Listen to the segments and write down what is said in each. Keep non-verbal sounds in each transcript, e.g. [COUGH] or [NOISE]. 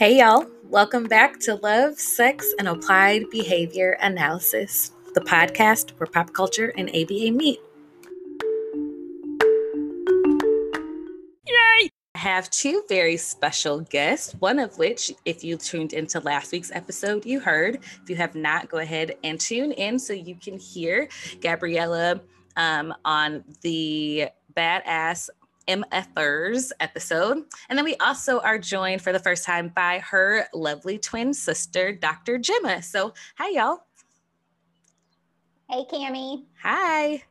Hey, y'all. Welcome back to Love, Sex, and Applied Behavior Analysis, the podcast where pop culture and ABA meet. Yay! I have two very special guests, one of which, if you tuned into last week's episode, you heard. If you have not, go ahead and tune in so you can hear Gabriella um, on the Badass MFers episode. And then we also are joined for the first time by her lovely twin sister, Dr. Gemma. So, hi, y'all. Hey, Cami. Hi.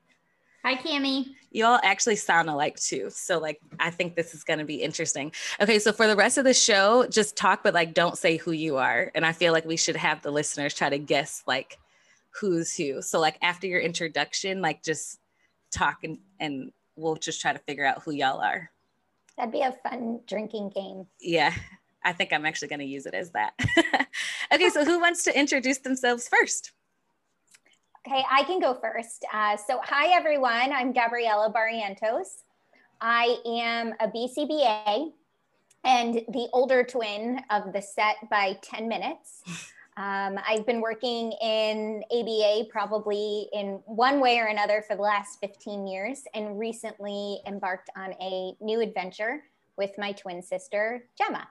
Hi, Cami. You all actually sound alike too. So, like, I think this is going to be interesting. Okay. So, for the rest of the show, just talk, but like, don't say who you are. And I feel like we should have the listeners try to guess, like, who's who. So, like, after your introduction, like, just talk and, and we'll just try to figure out who y'all are. That'd be a fun drinking game. Yeah, I think I'm actually going to use it as that. [LAUGHS] okay, so who [LAUGHS] wants to introduce themselves first? Okay, I can go first. Uh, so, hi everyone, I'm Gabriella Barrientos. I am a BCBA and the older twin of the set by 10 minutes. [LAUGHS] Um, I've been working in ABA probably in one way or another for the last 15 years and recently embarked on a new adventure with my twin sister, Gemma.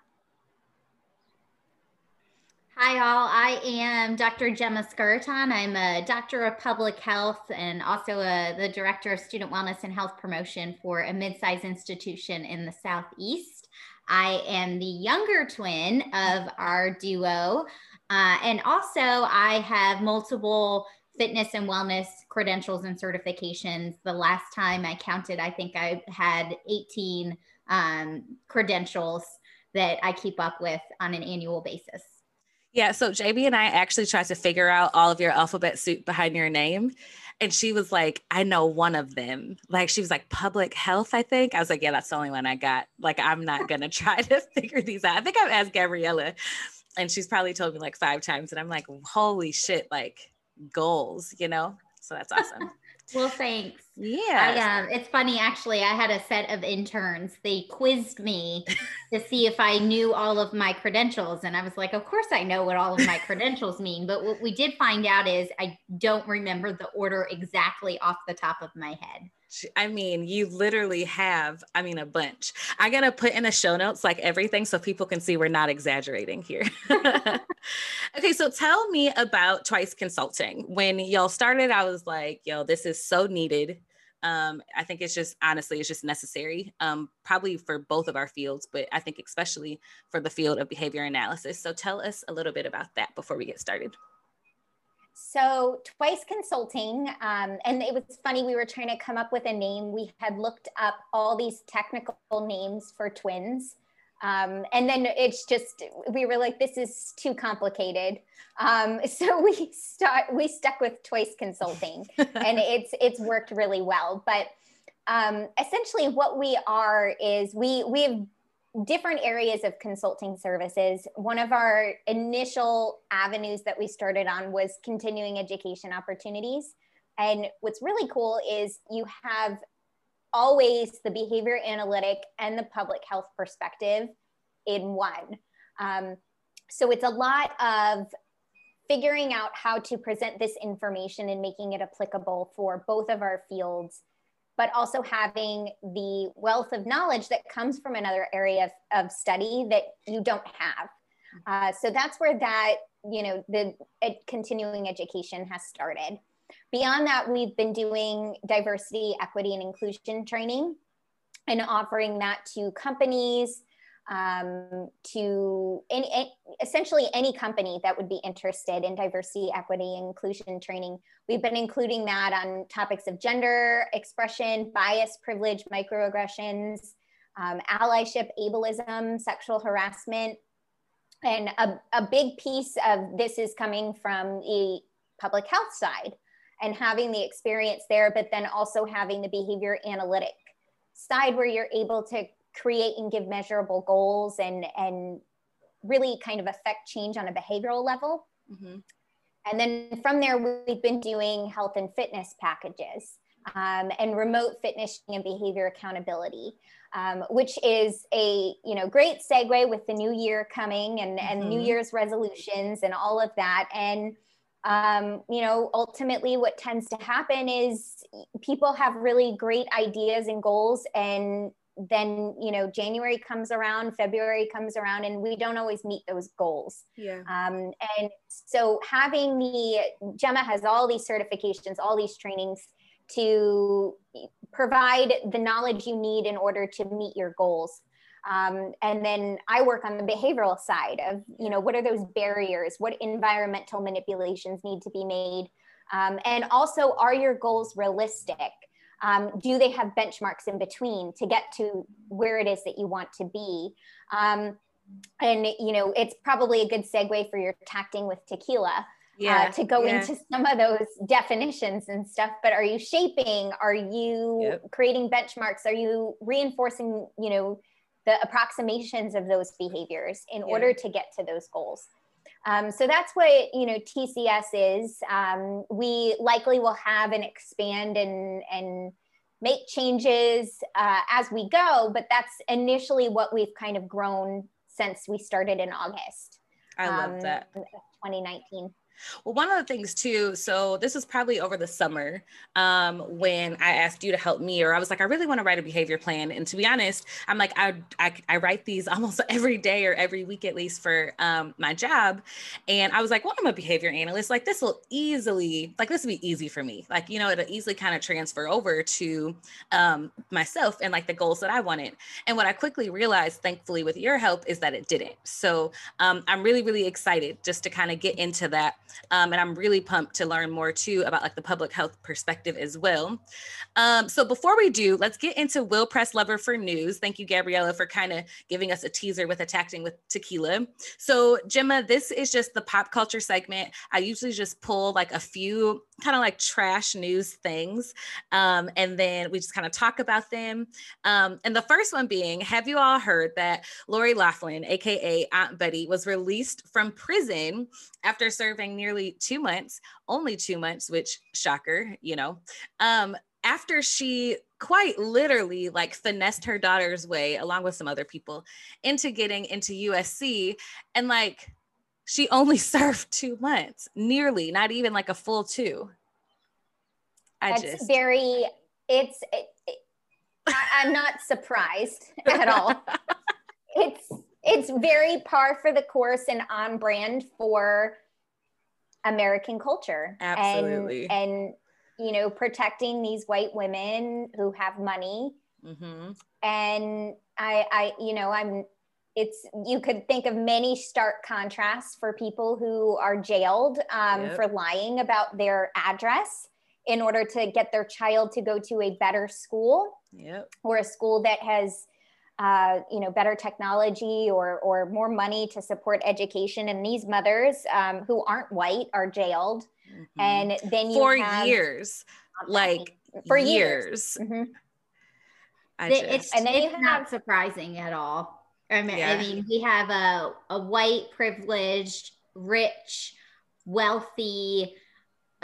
Hi, all. I am Dr. Gemma Skuraton. I'm a doctor of public health and also a, the director of student wellness and health promotion for a mid-sized institution in the Southeast. I am the younger twin of our duo. Uh, and also, I have multiple fitness and wellness credentials and certifications. The last time I counted, I think I had 18 um, credentials that I keep up with on an annual basis. Yeah, so JB and I actually tried to figure out all of your alphabet soup behind your name. And she was like, I know one of them. Like, she was like, public health, I think. I was like, yeah, that's the only one I got. Like, I'm not going to try [LAUGHS] to figure these out. I think I've asked Gabriella and she's probably told me like five times and i'm like holy shit like goals you know? So that's awesome. [LAUGHS] Well thanks. Yeah. I, um, it's funny actually i had a set of interns they quizzed me to [LAUGHS] see if i knew all of my credentials and i was like of course i know what all of my credentials [LAUGHS] mean but what we did find out is i don't remember the order exactly off the top of my head I mean, you literally have, I mean, a bunch. I'm going to put in the show notes like everything so people can see we're not exaggerating here. [LAUGHS] [LAUGHS] okay, so tell me about Twice Consulting. When y'all started, I was like, yo, this is so needed. Um, I think it's just honestly, it's just necessary, um, probably for both of our fields, but I think especially for the field of behavior analysis. So tell us a little bit about that before we get started. So Twice Consulting, um, and it was funny, we were trying to come up with a name. We had looked up all these technical names for twins. Um, and then it's just, we were like, this is too complicated. Um, [LAUGHS] so we start, we stuck with Twice Consulting [LAUGHS] and it's, it's worked really well. But um, essentially what we are is we, we have different areas of consulting services. One of our initial avenues that we started on was continuing education opportunities. And what's really cool is you have always the behavior analytic and the public health perspective in one. Um, so it's a lot of figuring out how to present this information and making it applicable for both of our fields but also having the wealth of knowledge that comes from another area of, of study that you don't have. Uh, so that's where that, you know, the continuing education has started. Beyond that, we've been doing diversity, equity, and inclusion training and offering that to companies, um, to any, essentially any company that would be interested in diversity, equity, inclusion training. We've been including that on topics of gender expression, bias, privilege, microaggressions, um, allyship, ableism, sexual harassment. And a, a big piece of this is coming from the public health side and having the experience there, but then also having the behavior analytic side where you're able to create and give measurable goals and and really kind of affect change on a behavioral level mm-hmm. and then from there we've been doing health and fitness packages um, and remote fitness and behavior accountability. Um, which is a you know great segue with the new year coming and, and mm-hmm. New Year's resolutions and all of that. And um, you know, ultimately, what tends to happen is people have really great ideas and goals, and then you know january comes around february comes around and we don't always meet those goals. Yeah. Um, and so having the gemma has all these certifications all these trainings to provide the knowledge you need in order to meet your goals. Um, and then i work on the behavioral side of you know what are those barriers? What environmental manipulations need to be made? Um, and also are your goals realistic um, do they have benchmarks in between to get to where it is that you want to be? Um, and you know, it's probably a good segue for your tacting with tequila. Uh, yeah, uh, to go yeah. into some of those definitions and stuff but are you shaping are you yep. creating benchmarks are you reinforcing you know the approximations of those behaviors in yeah. order to get to those goals um, so that's what you know TCS is. Um, we likely will have and expand and and make changes uh, as we go, but that's initially what we've kind of grown since we started in August. I love um, that. 2019. Well, one of the things too, so this was probably over the summer um, when I asked you to help me, or I was like, I really want to write a behavior plan. And to be honest, I'm like, I, I, I write these [LAUGHS] almost every day or every week at least for um, my job. And I was like, well, I'm a behavior analyst. Like, this will easily, like, this will be easy for me. Like, you know, it'll easily kind of transfer over to um, myself and like the goals that I wanted. And what I quickly realized, thankfully, with your help, is that it didn't. So um, I'm really, really excited just to kind of get into that um, and I'm really pumped to learn more too about like the public health perspective as well. Um, so before we do, let's get into Will Press Lover for news. Thank you, Gabriella, for kind of giving us a teaser with attacking with tequila. So Gemma, this is just the pop culture segment. I usually just pull like a few kind of like trash news things. Um, and then we just kind of talk about them. Um, and the first one being, have you all heard that Lori Loughlin, AKA Aunt Betty, was released from prison after serving nearly two months, only two months, which shocker, you know, um, after she quite literally like finessed her daughter's way along with some other people into getting into USC and like she only [LAUGHS] served two months, nearly, not even like a full two. I That's just very. It's. It, it, I, am not surprised [LAUGHS] at all. [LAUGHS] it's it's very par for the course and on brand for American culture. Absolutely. And, and you know, protecting these white women who have money. Mm-hmm. And I, I, you know, I'm it's you could think of many stark contrasts for people who are jailed um, yep. for lying about their address in order to get their child to go to a better school yep. or a school that has uh, you know better technology or or more money to support education and these mothers um, who aren't white are jailed mm-hmm. and then for years like for years, years. Mm-hmm. Just, it's, and then it's have, not surprising at all I mean, yeah. I mean, we have a, a white, privileged, rich, wealthy,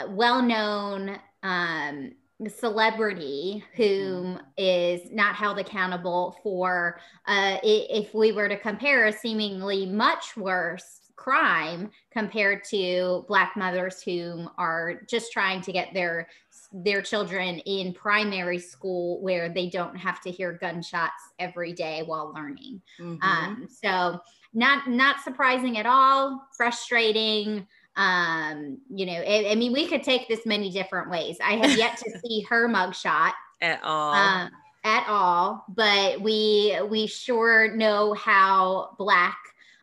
well known um, celebrity whom is not held accountable for, uh, if we were to compare a seemingly much worse crime compared to black mothers whom are just trying to get their their children in primary school where they don't have to hear gunshots every day while learning. Mm-hmm. Um, so not not surprising at all. Frustrating. Um, you know, I, I, mean, we could take this many different ways. I have yet to [LAUGHS] see her mugshot at all. Uh, at all, but we we sure know how black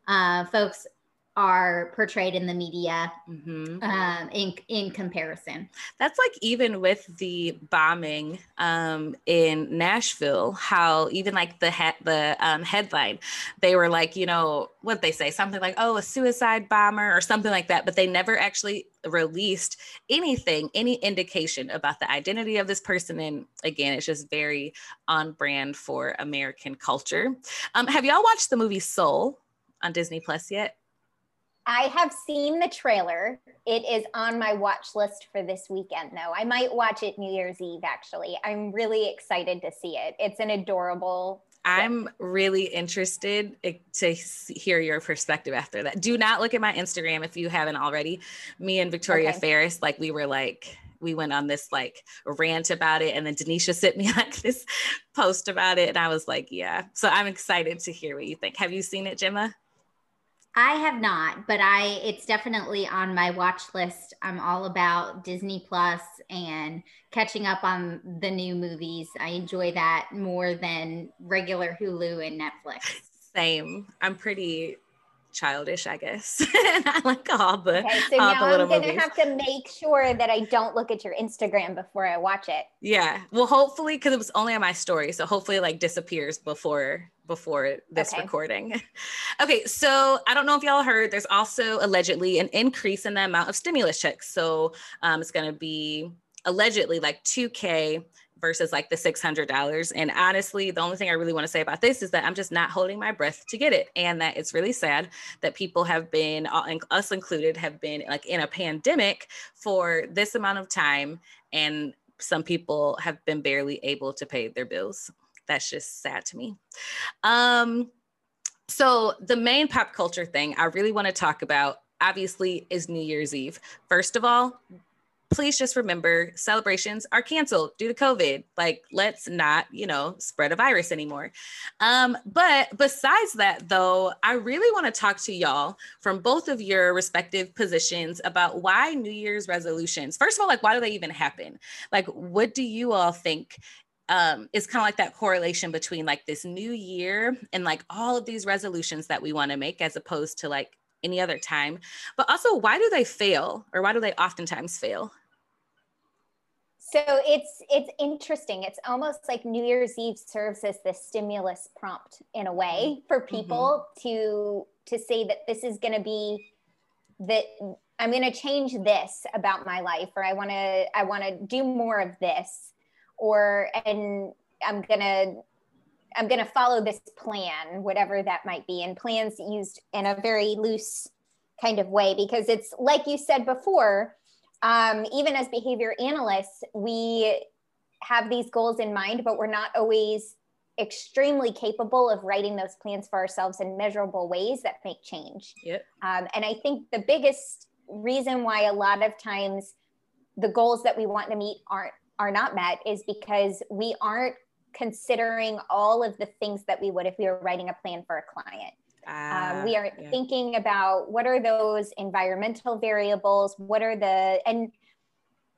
uh, folks are portrayed in the media mm-hmm. um, in in comparison. That's like even with the bombing um, in Nashville, how even like the he- the um, headline, they were like, you know, what they say, something like, oh, a suicide bomber or something like that, but they never actually released anything, any indication about the identity of this person. And again, it's just very on brand for American culture. Um, have y'all watched the movie Soul on Disney Plus yet? I have seen the trailer. It is on my watch list for this weekend, though. I might watch it New Year's Eve, actually. I'm really excited to see it. It's an adorable. I'm really interested eh, to hear your perspective after that. Do not look at my Instagram if you haven't already. Me and Victoria okay. Ferris, like we were like, we went on this like rant about it and then Denisha sent me [LAUGHS] like this post about it and I was like, yeah. So I'm excited to hear what you think. Have you seen it, Gemma? I have not, but I it's definitely on my watch list. I'm all about Disney Plus and catching up on the new movies. I enjoy that more than regular Hulu and Netflix. Same. I'm pretty childish, I guess. [LAUGHS] and I like all the okay, so all now I'm gonna have to make sure that I don't look at your Instagram before I watch it. Yeah. Well, hopefully, because it was only on my story, so hopefully, it, like disappears before before this okay. recording. [LAUGHS] okay, so I don't know if y'all heard. There's also allegedly an increase in the amount of stimulus checks. So um, it's going to be allegedly like 2K versus like the $600. And honestly, the only thing I really want to say about this is that I'm just not holding my breath to get it. And that it's really sad that people have been, us included, have been like in a pandemic for this amount of time. And some people have been barely able to pay their bills. That's just sad to me. Um, so, the main pop culture thing I really want to talk about obviously is New Year's Eve. First of all, please just remember celebrations are canceled due to COVID. Like, let's not, you know, spread a virus anymore. Um, but besides that, though, I really want to talk to y'all from both of your respective positions about why New Year's resolutions, first of all, like, why do they even happen? Like, what do you all think um, is kind of like that correlation between like this new year and like all of these resolutions that we want to make as opposed to like any other time but also why do they fail or why do they oftentimes fail so it's it's interesting. It's almost like New Year's Eve serves as the stimulus prompt in a way for mm-hmm. people mm-hmm. to to say that this is going to be that I'm going to change this about my life or I want to I want to do more of this or and I'm going to I'm going to follow this plan whatever that might be and plans used in a very loose kind of way because it's like you said before um, even as behavior analysts, we have these goals in mind, but we're not always extremely capable of writing those plans for ourselves in measurable ways that make change. Yep. Um, and I think the biggest reason why a lot of times the goals that we want to meet aren't are not met is because we aren't considering all of the things that we would if we were writing a plan for a client. Uh, um, we are yeah. thinking about what are those environmental variables? What are the and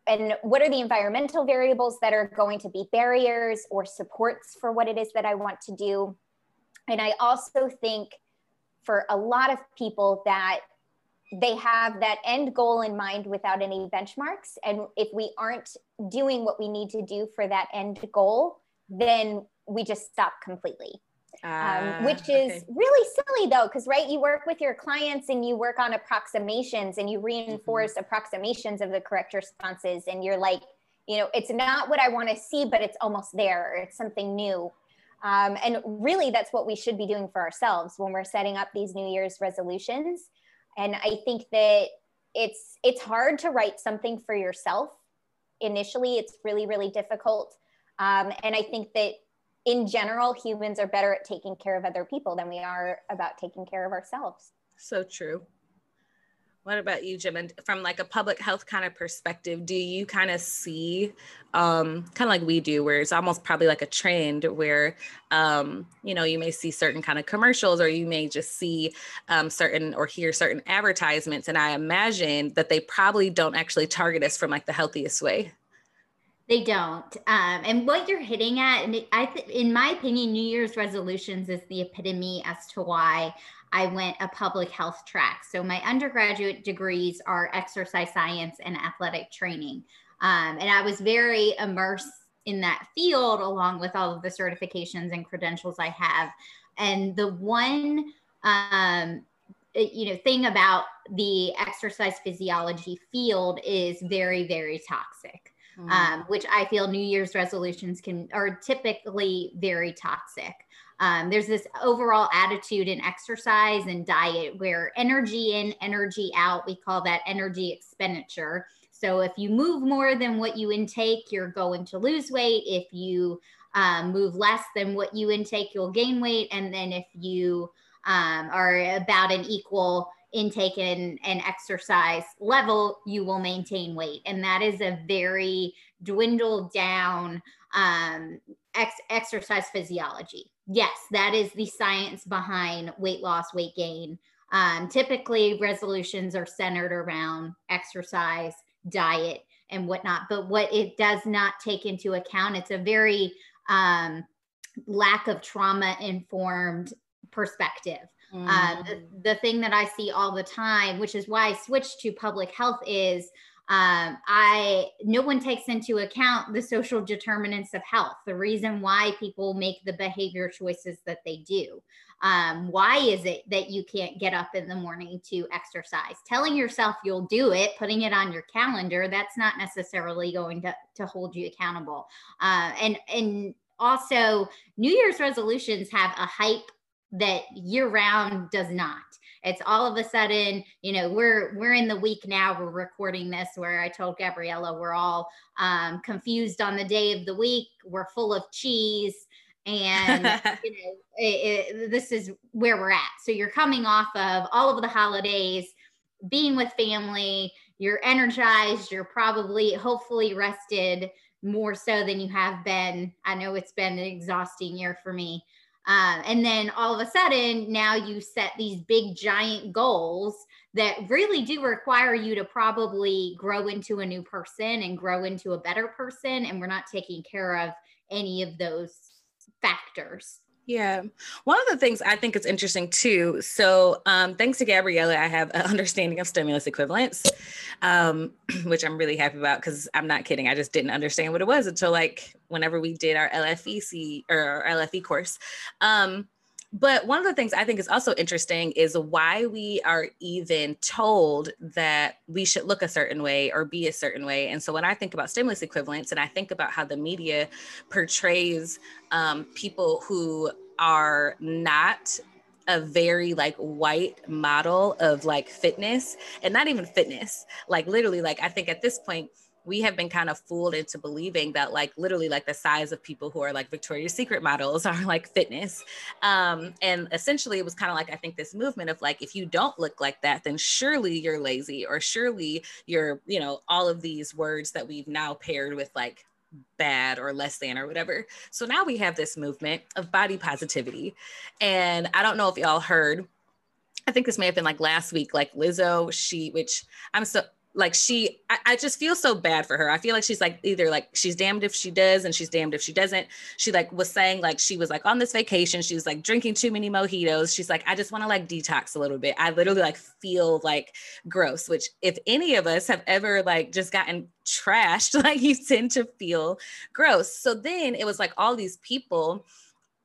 and what are the environmental variables that are going to be barriers or supports for what it is that i want to do? And i also think for a lot of people that they have that end goal in mind without any benchmarks. And if we aren't doing what we need to do for that end goal then we just stop completely um, ah, which is okay. really silly though, because right, you work with your clients and you work on approximations and you reinforce mm-hmm. approximations of the correct responses, and you're like, you know, it's not what I want to see, but it's almost there. it's something new. Um, and really, that's what we should be doing for ourselves when we're setting up these New Year's resolutions. And I think that it's it's hard to write something for yourself initially. It's really really difficult. Um, and I think that in general, humans are better at taking care of other people than we are about taking care of ourselves. So true. What about you, Jim? And from like a public health kind of perspective, do you kind of see, um, kind of like we do, where it's almost probably like a trend where, um, you know, you may see certain kind of commercials or you may just see um, certain or hear certain advertisements. And I imagine that they probably don't actually target us from like the healthiest way. They don't. Um, and what you're hitting at, and I, th- in my opinion, New Year's resolutions is the epitome as to why I went a public health track. So my undergraduate degrees are exercise science and athletic training, um, and I was very immersed in that field along with all of the certifications and credentials I have. And the one, um, you know, thing about the exercise physiology field is very, very toxic mm. um, which I feel New Year's resolutions can are typically very toxic. um, there's this overall attitude in exercise and diet where energy in, energy out, we call that energy expenditure. So if you move more than what you intake, you're going to lose weight. If you um, move less than what you intake, you'll gain weight. And then if you um, are about an equal intake and, and exercise level, you will maintain weight. And that is a very dwindled down um, ex- exercise physiology. Yes, that is the science behind weight loss, weight gain. Um, typically, resolutions are centered around exercise, diet, and whatnot. But what it does not take into account, it's a very um, lack of trauma informed perspective. Mm. Uh, the, the, thing that I see all the time, which is why I switched to public health, is um, I no one takes into account the social determinants of health, the reason why people make the behavior choices that they do. Um, why is it that you can't get up in the morning to exercise? Telling yourself you'll do it, putting it on your calendar, that's not necessarily going to, to hold you accountable. Uh, and and also, New Year's resolutions have a hype that year round does not. It's all of a sudden you know we're we're in the week now we're recording this where i told gabriella we're all um, confused on the day of the week we're full of cheese and [LAUGHS] you know it, it, this is where we're at. So you're coming off of all of the holidays being with family you're energized you're probably hopefully rested more so than you have been. I know it's been an exhausting year for me um, and then all of a sudden, now you set these big, giant goals that really do require you to probably grow into a new person and grow into a better person. And we're not taking care of any of those factors. Yeah. One of the things I think is interesting too. So, um, thanks to Gabriella, I have an [LAUGHS] understanding of stimulus equivalence, um, [CLEARS THROAT] which I'm really happy about because I'm not kidding. I just didn't understand what it was until like whenever we did our LFEC or our LFE course. Um, but one of the things I think is also interesting is why we are even told that we should look a certain way or be a certain way. And so when I think about stimulus equivalence and I think about how the media portrays um, people who are not a very like white model of like fitness and not even fitness, like literally, like I think at this point, we have been kind of fooled into believing that like literally like the size of people who are like Victoria's Secret models [LAUGHS] are like fitness. Um, and essentially it was kind of like I think this movement of like if you don't look like that, then surely you're lazy or surely you're, you know, all of these words that we've now paired with like bad or less than or whatever. So now we have this movement of body positivity. And I don't know if y'all heard I think this may have been like last week, like Lizzo, she, which I'm so, like she I, I, just feel so bad for her. I feel like she's like either like she's damned if she does and she's damned if she doesn't. She like was saying like she was like on this vacation. She was like drinking too many mojitos. She's like i just want to like detox a little bit. I literally like feel like gross which if any of us have ever like just gotten trashed [LAUGHS] like you tend to feel gross. So then it was like all these people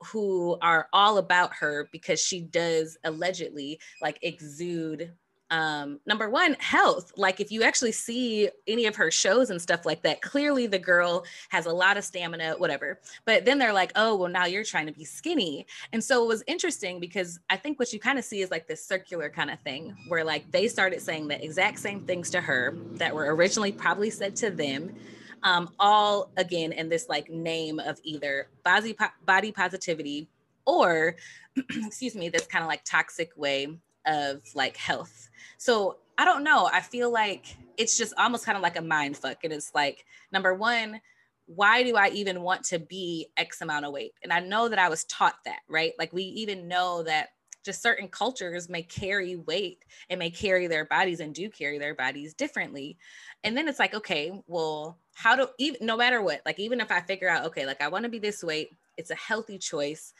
who are all about her because she does allegedly like exude um, number one, health. Like if you actually see any of her shows and stuff like that, clearly the girl has a lot of stamina, whatever. But then they're like, oh, well, now you're trying to be skinny. And so it was interesting because I think what you kind of see is like this circular kind of thing where like they started saying the exact same things to her that were originally probably said to them. Um, all again in this like name of either body, body positivity or [CLEARS THROAT] excuse me, this kind of like toxic way of like health. So I don't know. I feel like it's just almost kind of like a mind fuck. And it's like, number one, why do I even want to be X amount of weight? And I know that I was taught that, right? Like we even know that just certain cultures may carry weight and may carry their bodies and do carry their bodies differently. And then it's like, okay, well, how do even no matter what, like even if I figure out, okay, like I want to be this weight, it's a healthy choice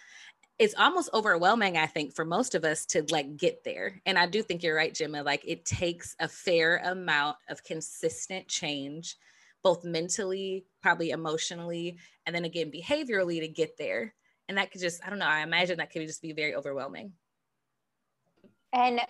it's almost overwhelming i think for most of us to like get there and i do think you're right gemma like it takes a fair amount of consistent change both mentally probably emotionally and then again behaviorally to get there and that could just i don't know i imagine that could just be very overwhelming. And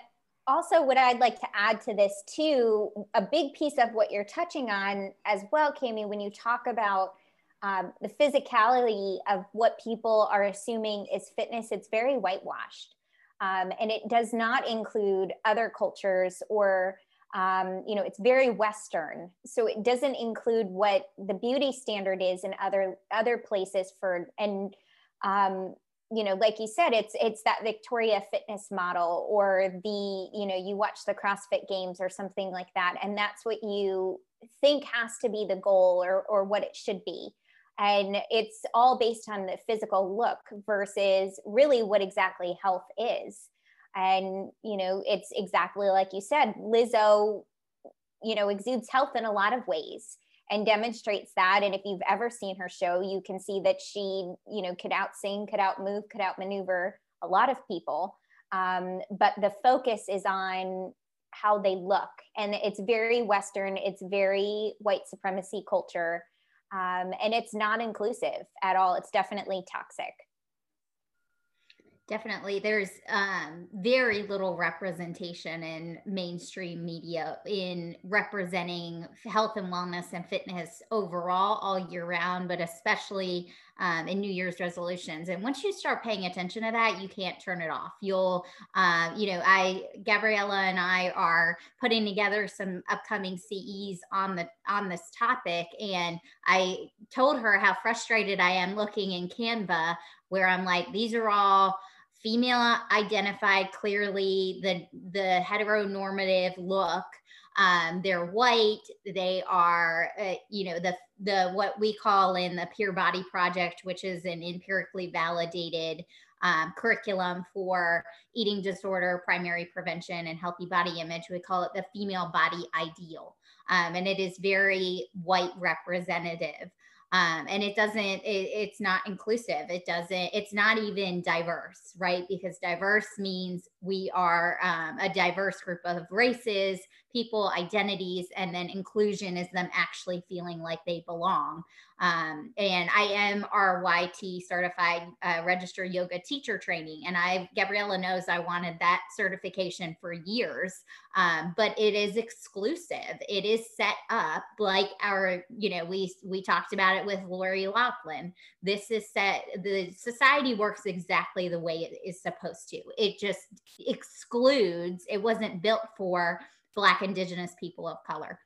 also what i'd like to add to this too a big piece of what you're touching on as well Cami, when you talk about um, the physicality of what people are assuming is fitness, it's very whitewashed. Um, and it does not include other cultures or um, you know it's very western so it doesn't include what the beauty standard is in other other places for and um, you know like you said it's it's that victoria fitness model or the you know you watch the crossfit games or something like that and that's what you think has to be the goal or or what it should be and it's all based on the physical look versus really what exactly health is. And you know it's exactly like you said lizzo you know exudes health in a lot of ways and demonstrates that. And if you've ever seen her show you can see that she you know could out sing could out move could out maneuver a lot of people. Um, but the focus is on how they look. And it's very western. It's very white supremacy culture um, and it's not inclusive at all it's definitely toxic Definitely. There's um, very little representation in mainstream media in representing health and wellness and fitness overall all year round, but especially um, in New Year's resolutions. And once you start paying attention to that, you can't turn it off. You'll, uh, you know, I, Gabriella and I are putting together some upcoming CEs on the, on this topic. And I told her how frustrated I am looking in Canva where I'm like, these are all, female identified clearly the the heteronormative look um, they're white they are uh, you know the the what we call in the Peer body project which is an empirically validated um, curriculum for eating disorder primary prevention and healthy body image. We call it the female body ideal. Um, and it is very white representative. Um, and it doesn't it, it's not inclusive. It doesn't it's not even diverse right? Because diverse means we are um, a diverse group of races people identities and then inclusion is them actually feeling like they belong. Um, and i am ryt certified uh, registered yoga teacher training and i gabriella knows i wanted that certification for years um, but it is exclusive. It is set up like our you know we we talked about it with lori loughlin. This is set the society works exactly the way it is supposed to. It just excludes it wasn't built for Black, Indigenous people of color.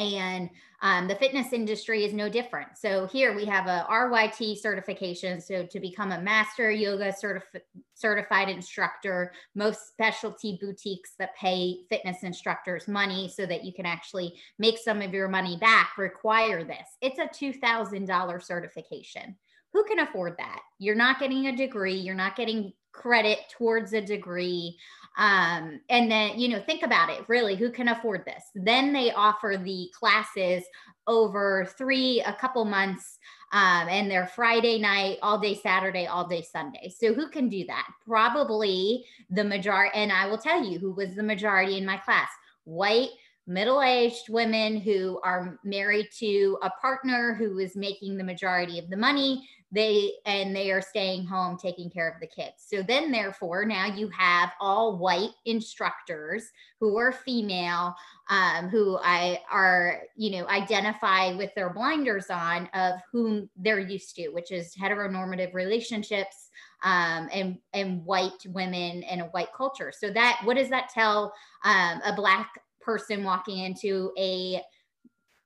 And um, the fitness industry is no different. So here we have a RYT certification. So to become a master yoga certif- certified instructor, most specialty boutiques that pay fitness instructors money so that you can actually make some of your money back require this. It's a $2,000 certification. Who can afford that? You're not getting a degree. You're not getting credit towards a degree. Um, and then, you know, think about it really, who can afford this? Then they offer the classes over three, a couple months. Um, and they're Friday night, all day Saturday, all day Sunday. So who can do that? Probably the majority. And I will tell you who was the majority in my class white, middle aged women who are married to a partner who is making the majority of the money they and they are staying home taking care of the kids. So then therefore now you have all white instructors who are female um, who i are you know identify with their blinders on of whom they're used to which is heteronormative relationships um, and and white women in a white culture. So that what does that tell um, a black person walking into a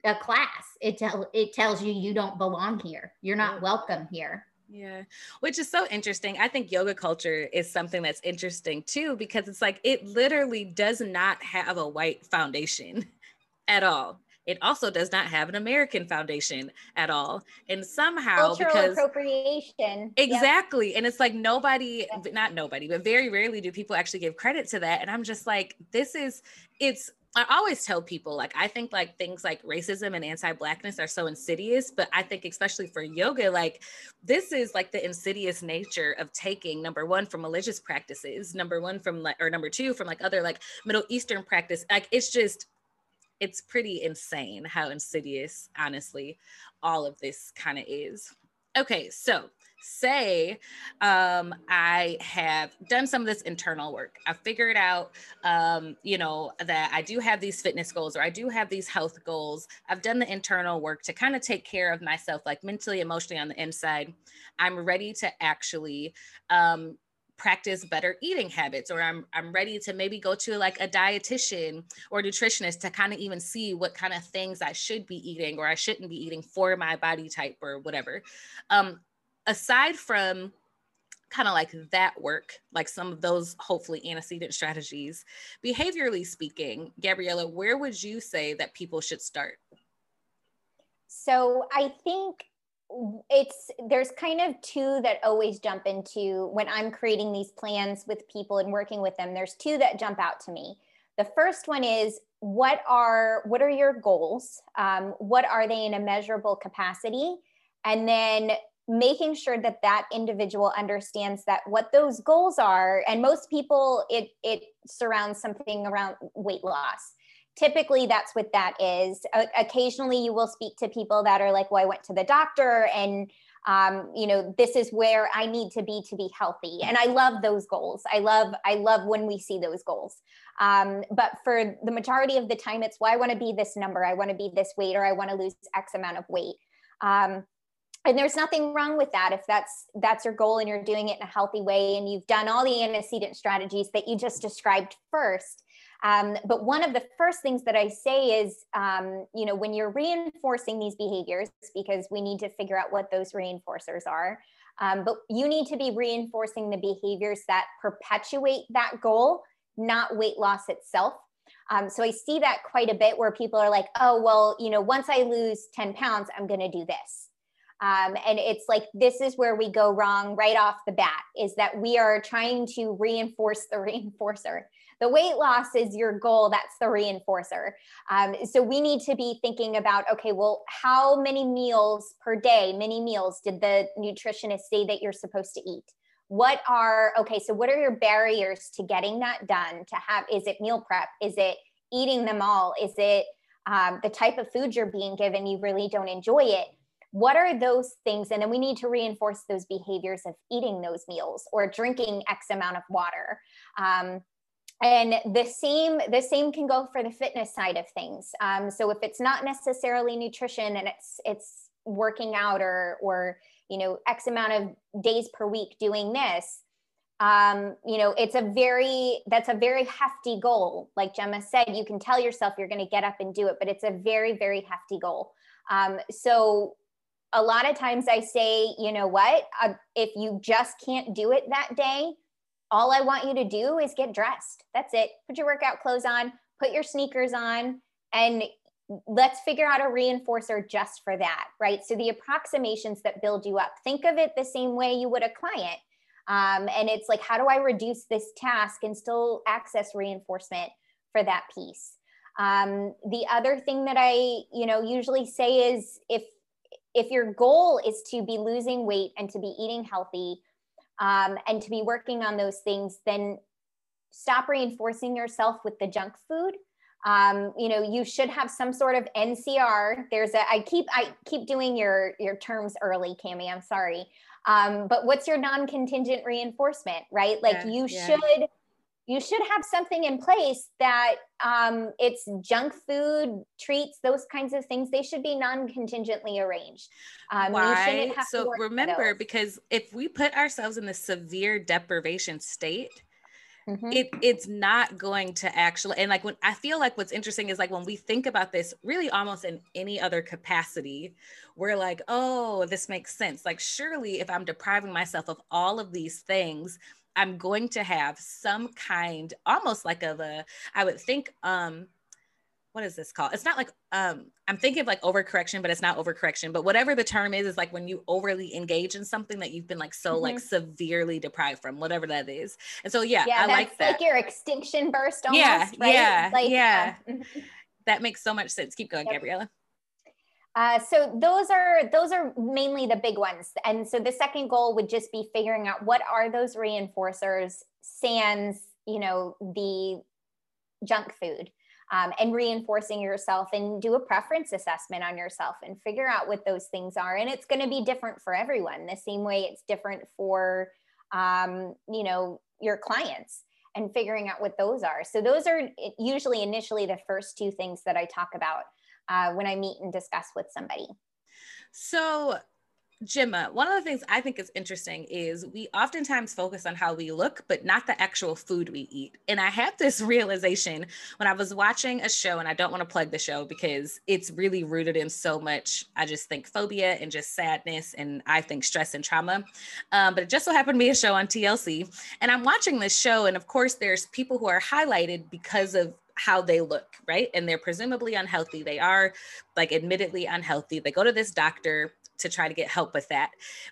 a class. It tell it tells you you don't belong here. You're not welcome here. Yeah, which is so interesting. I think yoga culture is something that's interesting too because it's like it literally does not have a white foundation [LAUGHS] at all. It also does not have an American foundation at all. And somehow cultural because appropriation. Exactly. Yep. And it's like nobody, not nobody, but very rarely do people actually give credit to that. And I'm just like, this is it's I always tell people like I think like things like racism and anti-blackness are so insidious, but I think especially for yoga, like this is like the insidious nature of taking number one from religious practices, number one from like or number two from like other like Middle Eastern practice. Like it's just it's pretty insane how insidious, honestly, all of this kind of is. Okay, so say um, I have done some of this internal work. I figured out, um, you know, that I do have these fitness goals or I do have these health goals. I've done the internal work to kind of take care of myself, like mentally, emotionally on the inside. I'm ready to actually um, practice better eating habits or I'm I'm ready to maybe go to like a dietitian or nutritionist to kind of even see what kind of things I should be eating or I shouldn't be eating for my body type or whatever. Um, aside from kind of like that work, like some of those hopefully antecedent strategies, behaviorally speaking, Gabriella, where would you say that people should start? So I think it's there's kind of two that always jump into when I'm creating these plans with people and working with them. There's two that jump out to me. The first one is what are what are your goals? Um, what are they in a measurable capacity? And then making sure that that individual understands that what those goals are and most people it it surrounds something around weight loss. Typically that's what that is. Occasionally you will speak to people that are like well i went to the doctor and um, you know this is where i need to be to be healthy. And i love those goals. I love i love when we see those goals. Um, but for the majority of the time it's well i want to be this number. I want to be this weight or i want to lose x amount of weight. Um, and there's nothing wrong with that if that's that's your goal and you're doing it in a healthy way and you've done all the antecedent strategies that you just described first um, but one of the first things that i say is um, you know when you're reinforcing these behaviors because we need to figure out what those reinforcers are um, but you need to be reinforcing the behaviors that perpetuate that goal not weight loss itself um, so I see that quite a bit where people are like, oh, well, you know, once I lose 10 pounds, I'm going to do this. Um, and it's like this is where we go wrong right off the bat is that we are trying to reinforce the [LAUGHS] reinforcer. The weight loss is your goal, that's the reinforcer. Um, so we need to be thinking about okay, well, how many meals per day, many meals did the nutritionist say that you're supposed to eat? What are okay, so what are your barriers to getting that done? To have is it meal prep? Is it eating them all? Is it um, the type of food you're being given you really don't enjoy it? What are those things? And then we need to reinforce those behaviors of eating those meals or drinking x amount of water. Um, and the same the same can go for the fitness side of things. Um, so if it's not necessarily nutrition and it's it's working out or or you know x amount of days per week doing this um, you know it's a very that's a very hefty goal. Like gemma said you can tell yourself you're going to get up and do it but it's a very very hefty goal. Um, so a lot of times I say, you know what, if you just can't do it that day, all I want you to do is get dressed. That's it. Put your workout clothes on, put your sneakers on, and let's figure out a reinforcer just for that, right? So the approximations that build you up, think of it the same way you would a client. Um, and it's like, how do I reduce this task and still access reinforcement for that piece? Um, the other thing that I, you know, usually say is if if your goal is to be losing weight and to be eating healthy um, and to be working on those things, then stop reinforcing yourself with the junk food. Um, you know, you should have some sort of NCR. There's a I keep I keep doing your your terms early, Cami. I'm sorry. Um, but what's your non-contingent reinforcement, right? Like yeah, you yeah. should you should have something in place that um, it's junk food treats those kinds of things. They should be non-contingently arranged. Um, why? so remember because if we put ourselves in the severe deprivation state mm-hmm. it it's not going to actually and like when i feel like what's interesting is like when we think about this really almost in any other capacity we're like oh this makes sense. Like surely if i'm depriving myself of all of these things I'm going to have some kind, almost like of a, I would think, um, what is this called? It's not like um, I'm thinking of like overcorrection, but it's not overcorrection. But whatever the term is, is like when you overly engage in something that you've been like so mm-hmm. like severely deprived from, whatever that is. And so yeah, yeah I like that. Like your extinction burst almost. Yeah, right? yeah, like, yeah. [LAUGHS] That makes so much sense. Keep going, yep. Gabriella. Uh, so those are those are mainly the big ones and so the second goal would just be figuring out what are those reinforcers sans you know the junk food um, and reinforcing yourself and do a preference assessment on yourself and figure out what those things are. And it's going to be different for everyone, the same way it's different for, um, you know, your clients and figuring out what those are. So those are usually initially the first two things that I talk about uh, when I meet and discuss with somebody. So Gemma, one of the things I think is interesting is we oftentimes focus on how we look, but not the actual food we eat. And I had this [LAUGHS] realization when I was watching a show, and I don't want to plug the show because it's really rooted in so much, I just think phobia and just sadness, and I think stress and trauma. Um, but it just so happened to be a show on TLC. And I'm watching this show, and of course, there's people who are highlighted because of how they look, right? And they're presumably unhealthy. They are like admittedly unhealthy. They go to this doctor to try to get help with that.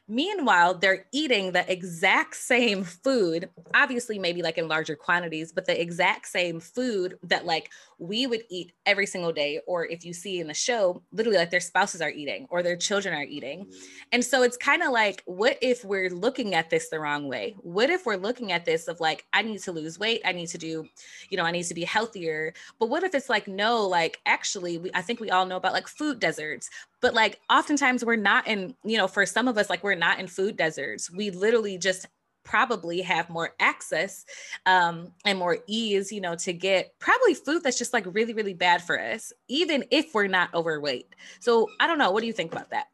Meanwhile, they're eating the exact same food, obviously, maybe like in larger quantities, but the exact same food that like we would eat every single day. Or if you see in the show, literally like their spouses are eating or their children are eating. Mm. And so it's kind of like, what if we're looking at this the wrong way? What if we're looking at this of like, I need to lose weight, I need to do, you know, I need to be healthier. But what if it's like, no, like actually, we, I think we all know about like food deserts, but like oftentimes we're not in you know for some of us like we're not in food deserts we literally just probably have more access um, and more ease you know to get probably food that's just like really really bad for us even if we're not overweight so i don't know what do you think about that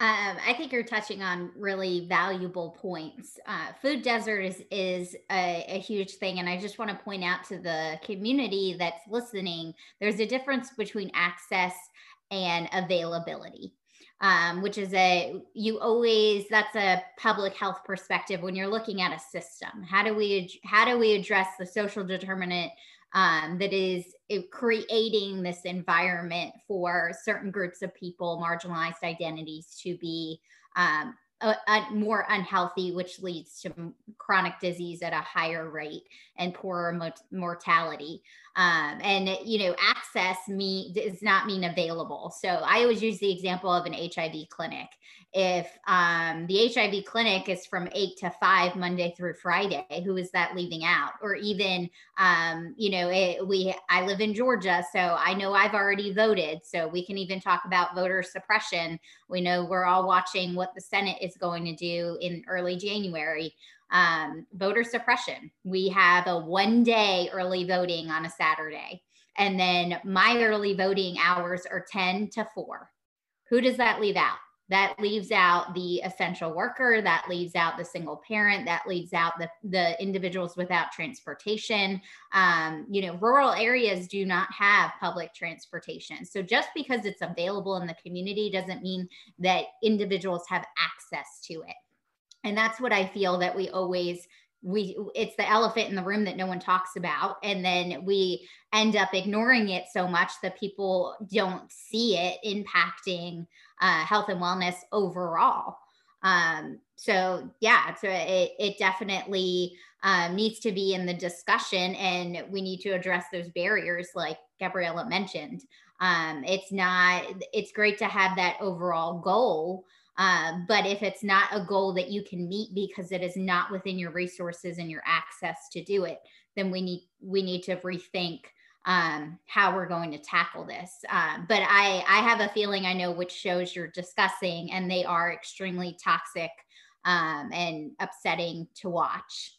um, I think you're touching on really valuable points. Uh, food desert is is a, a, huge thing, and I just want to point out to the community that's listening. There's a difference between access and availability. Um, which is a you always that's a public health perspective when you're looking at a system how do we how do we address the social determinant um, that is creating this environment for certain groups of people marginalized identities to be um, a more unhealthy, which leads to chronic disease at a higher rate and poorer mortality. Um, and you know, access me does not mean available. So I always use the example of an HIV clinic. If um, the HIV clinic is from eight to five Monday through Friday, who is that leaving out? Or even, um, you know, it, we I live in Georgia, so I know I've already voted. So we can even talk about voter suppression. We know we're all watching what the Senate is going to do in early January um, voter suppression. We have a one day early voting on a Saturday. And then my early voting hours are 10 to 4. Who does that leave out? That leaves out the essential worker, that leaves out the single parent, that leaves out the, the individuals without transportation. Um, you know, rural areas do not have public transportation. So just because it's available in the community doesn't mean that individuals have access to it and that's what i feel that we always we it's the elephant in the room that no one talks about and then we end up ignoring it so much that people don't see it impacting uh, health and wellness overall. Um, so yeah so it, it definitely um, needs to be in the discussion and we need to address those barriers like gabriella mentioned. Um, it's not it's great to have that overall goal uh, but if it's not a goal that you can meet because it is not within your resources and your access to do it, then we need we need to rethink um, how we're going to tackle this. Uh, but I I have a feeling I know which shows you're discussing, and they are extremely toxic um, and upsetting to watch.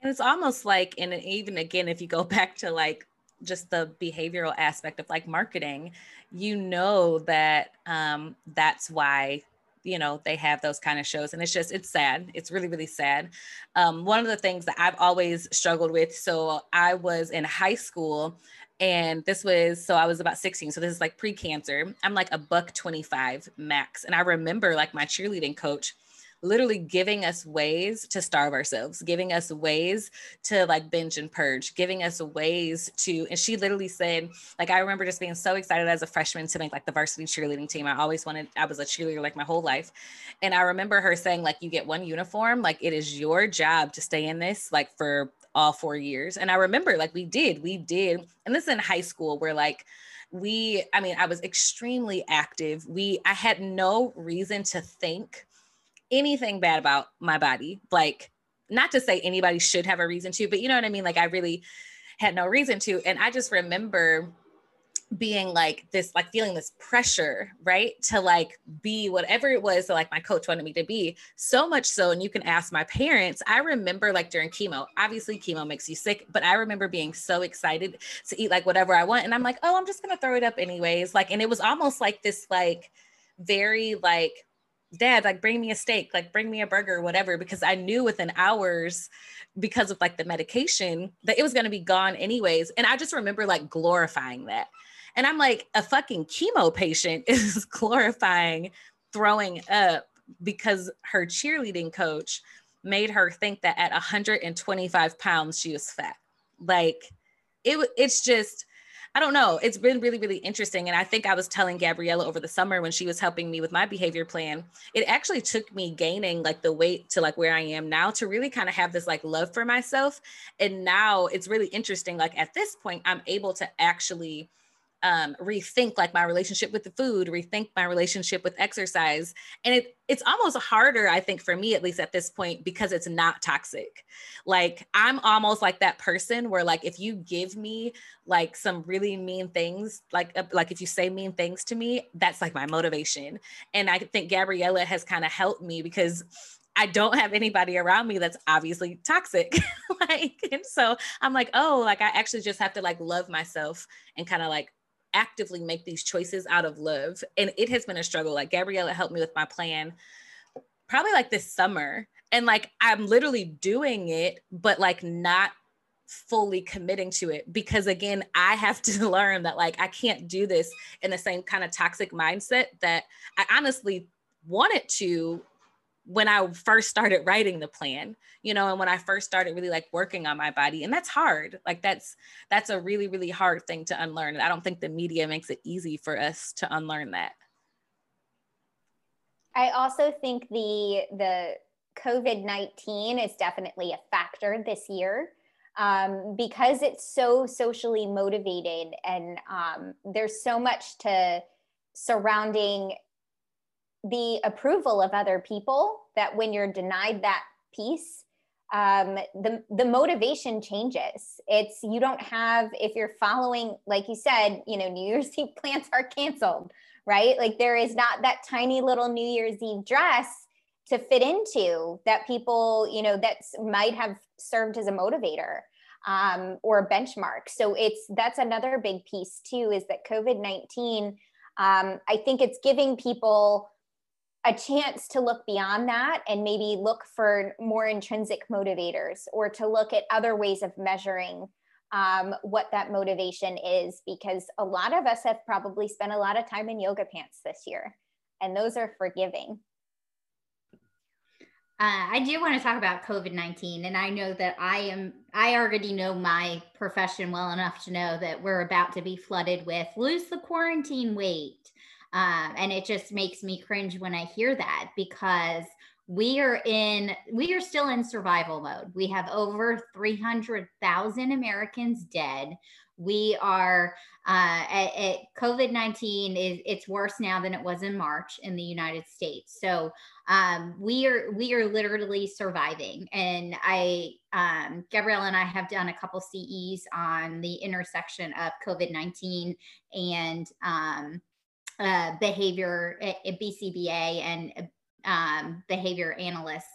And it's almost like, and even again, if you go [LAUGHS] back to like just the behavioral aspect of like marketing, you know that um, that's why you know they have those kind of shows and it's just it's sad it's really really sad. Um, one of the things that i've always struggled with so i was in high school and this was so i was about 16 so this is like pre-cancer. I'm like a buck 25 max and i remember like my cheerleading coach literally giving us ways to starve ourselves, giving us ways to like binge and purge, giving us ways to, and she literally said, like, I remember just being so excited as a freshman to make like the varsity cheerleading team. I always wanted, I was a cheerleader like my whole life. And I remember her saying, like, you get one uniform, like, it is your job to stay in this, like, for all four years. And I remember, like, we did, we did. And this is in high school where, like, we i mean i was extremely active we i had no reason to think anything bad about my body. Like, not to say anybody should have a reason to, but you know what I mean? Like, I really had no reason to. And I just remember being like this like feeling this pressure right to like be whatever it was that like my coach wanted me to be so much so and you can ask my parents i remember like during chemo obviously chemo makes you sick but i remember being so excited to eat like whatever i want and i'm like oh i'm just gonna throw it up anyways like and it was almost like this like very like dad like bring me a steak like bring me a burger whatever because i knew within hours because of like the medication that it was going to be gone anyways and i just remember like glorifying that and I'm like, a fucking chemo patient [LAUGHS] is glorifying throwing up because her cheerleading coach made her think that at 125 pounds she was fat. Like it it's just I don't know. It's been really, really interesting. And I think I was telling Gabriella over the summer when she was helping me with my behavior plan, it actually took me gaining like the weight to like where I am now to really kind of have this like love for myself. And now it's really interesting. Like at this point, I'm able to actually um, rethink like my relationship with the food, rethink my relationship with exercise. And it it's almost harder, I think, for me, at least at this point, because it's not toxic. Like I'm almost like that person where like if you give me like some really mean things, like uh, like if you say mean things to me, that's like my motivation. And I think Gabriella has kind of helped me because I don't have anybody around me that's obviously toxic. [LAUGHS] like, and so I'm like, oh, like I actually just have to like love myself and kind of like actively make these choices out of love. And it has been a struggle. Like Gabriella helped me with my plan probably like this summer. And like I'm literally doing it, but like not fully committing to it because again i have to [LAUGHS] learn that like i can't do this in the same kind of toxic mindset that i honestly wanted to when I first started writing the plan, you know, and when I first started really like working on my body. And that's hard. Like that's that's a really, really hard thing to unlearn. And I don't think the media makes it easy for us to unlearn that. I also think the the COVID-19 is definitely a factor this year. Um, because it's so socially motivated and um, there's so much to surrounding the approval of other people that when you're denied that piece um, the the motivation changes. It's you don't have if you're following like you said you know new year's [LAUGHS] eve plans are canceled right? Like there is not that tiny little new year's eve dress to fit into that people you know that might have served as a motivator um, or a benchmark. So it's that's another big piece too is that covid-19 um, i think it's giving people a chance to look beyond that and maybe look for more intrinsic motivators or to look at other ways of measuring um, what that motivation is because a lot of us have probably spent a lot of time in yoga pants this year and those are forgiving uh, I do want to talk about COVID 19. And I know that I am, I already know my profession well enough to know that we're about to be flooded with lose the quarantine weight. Um, and it just makes me cringe when I hear that because we are in we are still in survival mode. We have over 300000 americans dead. We are uh, at, at, covid-19 is it's worse now than it was in march in the united states. So um, we are we are literally surviving. And i um, gabrielle and i have done a couple ces on the intersection of covid-19 and um, uh, behavior at, at BCBA and um, behavior analysts.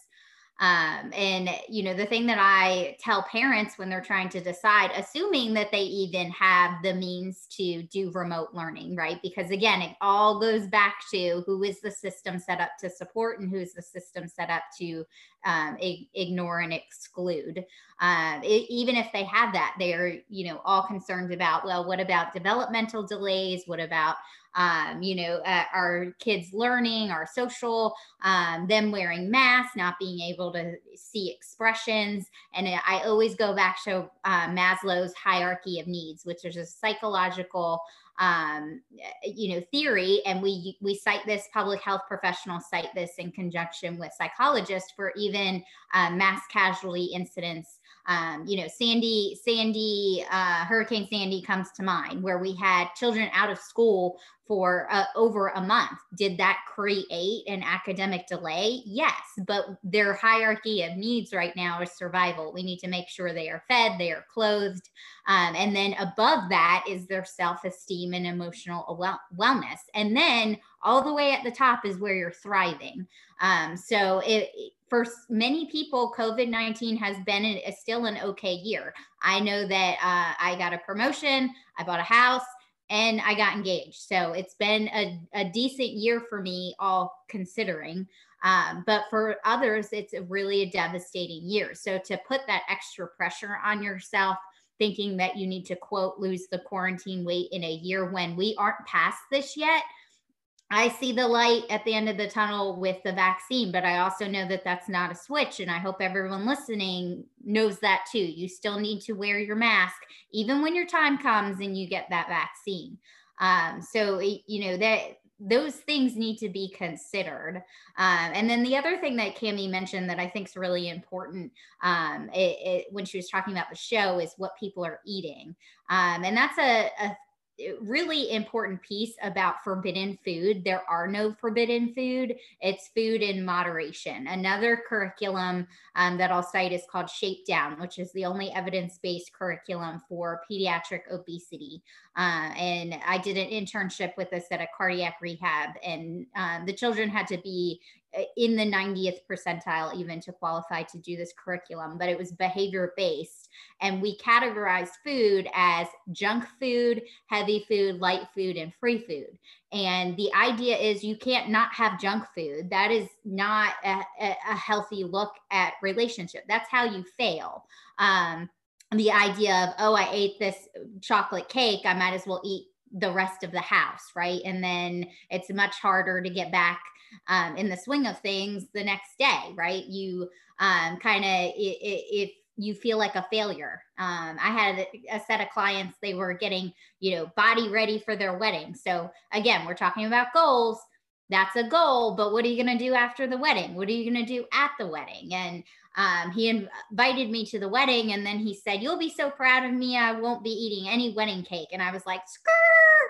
Um, and you know, the thing that I tell parents when they're trying to decide, assuming that they even have the means to do remote learning, right? Because again, it all goes back to who is the system set up to support and who's the system set up to um, ignore and exclude. Uh, it, even if they have that, they're you know all concerned about well, what about developmental delays? What about um, you know, uh, our kids learning, our social, um, them wearing masks, not being able to see expressions. And I always go back to uh, Maslow's hierarchy of needs, which is a psychological um, you know theory and we we cite this public health professionals cite this in conjunction with psychologists for even uh, mass casualty incidents Um, you know, Sandy, Sandy, uh, Hurricane Sandy comes to mind, where we had children out of school for uh, over a month. Did that create an academic delay? Yes, but their hierarchy of needs right now is survival. We need to make sure they are fed, they are clothed. Um, and then above that is their self esteem and emotional well- wellness. And then all the way at the top is where you're thriving. Um, so it, for many people, COVID 19 has been a, still an okay year. I know that uh, I got a promotion, I bought a house, and I got engaged. So it's been a, a decent year for me, all considering. Um, but for others, it's a really a devastating year. So to put that extra pressure on yourself, thinking that you need to quote lose the quarantine weight in a year when we aren't past this yet I see the light at the end of the tunnel with the vaccine, but I also know that that's not a switch. And I hope everyone listening knows that too. You still need to wear your mask, even when your time comes and you get that vaccine. Um, so, you know, that those things need to be considered. Um, and then the other thing that Cami mentioned that I think is really important um, it, it, when she was talking about the show is what people are eating. Um, and that's a, a really important piece about forbidden food. There are no forbidden food. It's food in moderation. Another curriculum um, that I'll cite is called Shape Down, which is the only evidence based curriculum for pediatric obesity. Uh, and I did an internship with this at a cardiac rehab, and um, the children had to be uh, in the 90th percentile even to qualify to do this curriculum, but it was behavior based. And we categorized food as junk food, heavy food, light food, and free food. And the idea is you can't not have junk food. That is not a, a healthy look at relationship. That's how you fail. Um, the idea of, oh, I ate this chocolate cake, I might as well eat the rest of the house, right? And then it's much harder to get back um, in the swing of things the next day, right? You um, kind of, if you feel like a failure. Um, I had a set of clients, they were getting, you know, body ready for their wedding. So again, we're talking about goals. That's a goal, but what are you going to do after the wedding? What are you going to do at the wedding? And um, he invited me to the wedding and then he said, You'll be so proud of me. I won't be eating any wedding cake. And I was like, Skrr!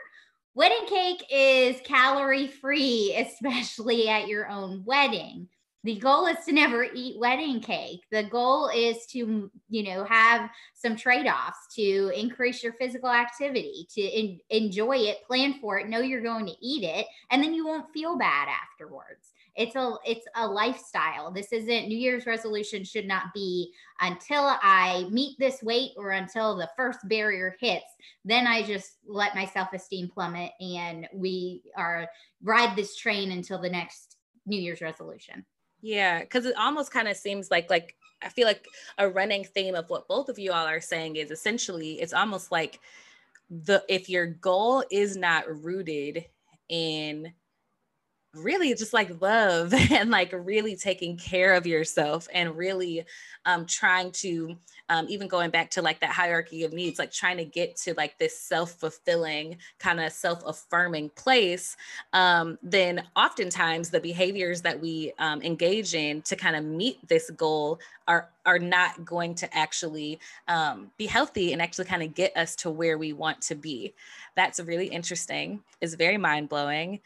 Wedding cake is calorie free, especially at your own wedding. The goal is to never eat wedding cake. The goal is to, you know, have some trade offs to increase your physical activity, to enjoy it, plan for it, know you're going to eat it, and then you won't feel bad afterwards it's a it's a lifestyle. This isn't new year's resolution should not be until i meet this weight or until the first barrier hits then i just let my self-esteem plummet and we are ride this train until the next new year's resolution. Yeah because it almost kind of seems like like i feel like a running theme of what both of you all are saying is essentially it's almost like the if your goal is not rooted in really just like love [LAUGHS] and like really taking care of yourself and really um, trying to um, even going back to like that hierarchy of needs like trying to get to like this self-fulfilling kind of self-affirming place um, then oftentimes the behaviors that we um, engage in to kind of meet this goal are are not going to actually um, be healthy and actually kind of get us to where we want to be. That's really interesting. Is very mind-blowing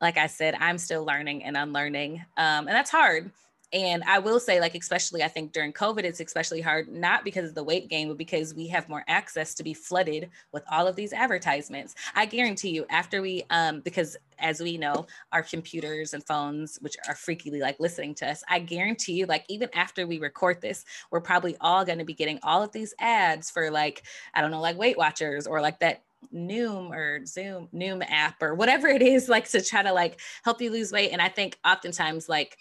like I said, I'm still learning and unlearning. Um, and that's hard. And I will say, like, especially I think during COVID, it's especially hard, not because of the weight gain, but because we have more access to be flooded with all of these advertisements. I guarantee you, after we, um, because as we know, our computers and phones, which are freakily like listening to us, I guarantee you, like, even after we record this, we're probably all going to be getting all of these ads for, like, I don't know, like Weight Watchers or like that Noom or Zoom, Noom app or whatever it is, like to try to like help you lose weight. And I think oftentimes like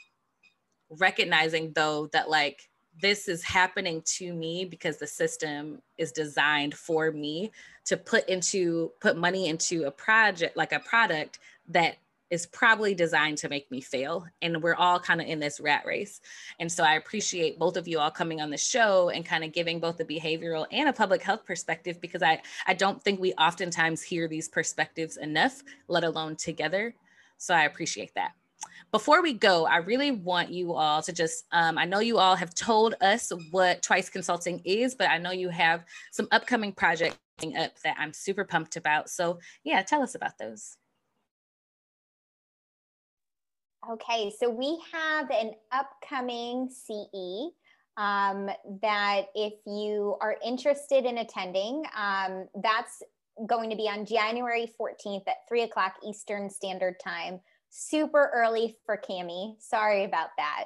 recognizing though that like this is happening to me because the system is designed for me to put into put money into a project like a product that is probably designed to make me fail. And we're all kind of in this rat race. And so I appreciate both of you all coming on the show and kind of giving both a behavioral and a public health perspective because I, I don't think we oftentimes hear these perspectives enough, let alone together. So I appreciate that. before we go, I really want you all to just, um, I know you all have told us what Twice Consulting is, but I know you have some upcoming projects up that I'm super pumped about. So, yeah, tell us about those. Okay, so we have an upcoming CE um, that if you are interested in attending, um, that's going to be on January 14th at 3 o'clock Eastern Standard Time. Super early for Cami. Sorry about that.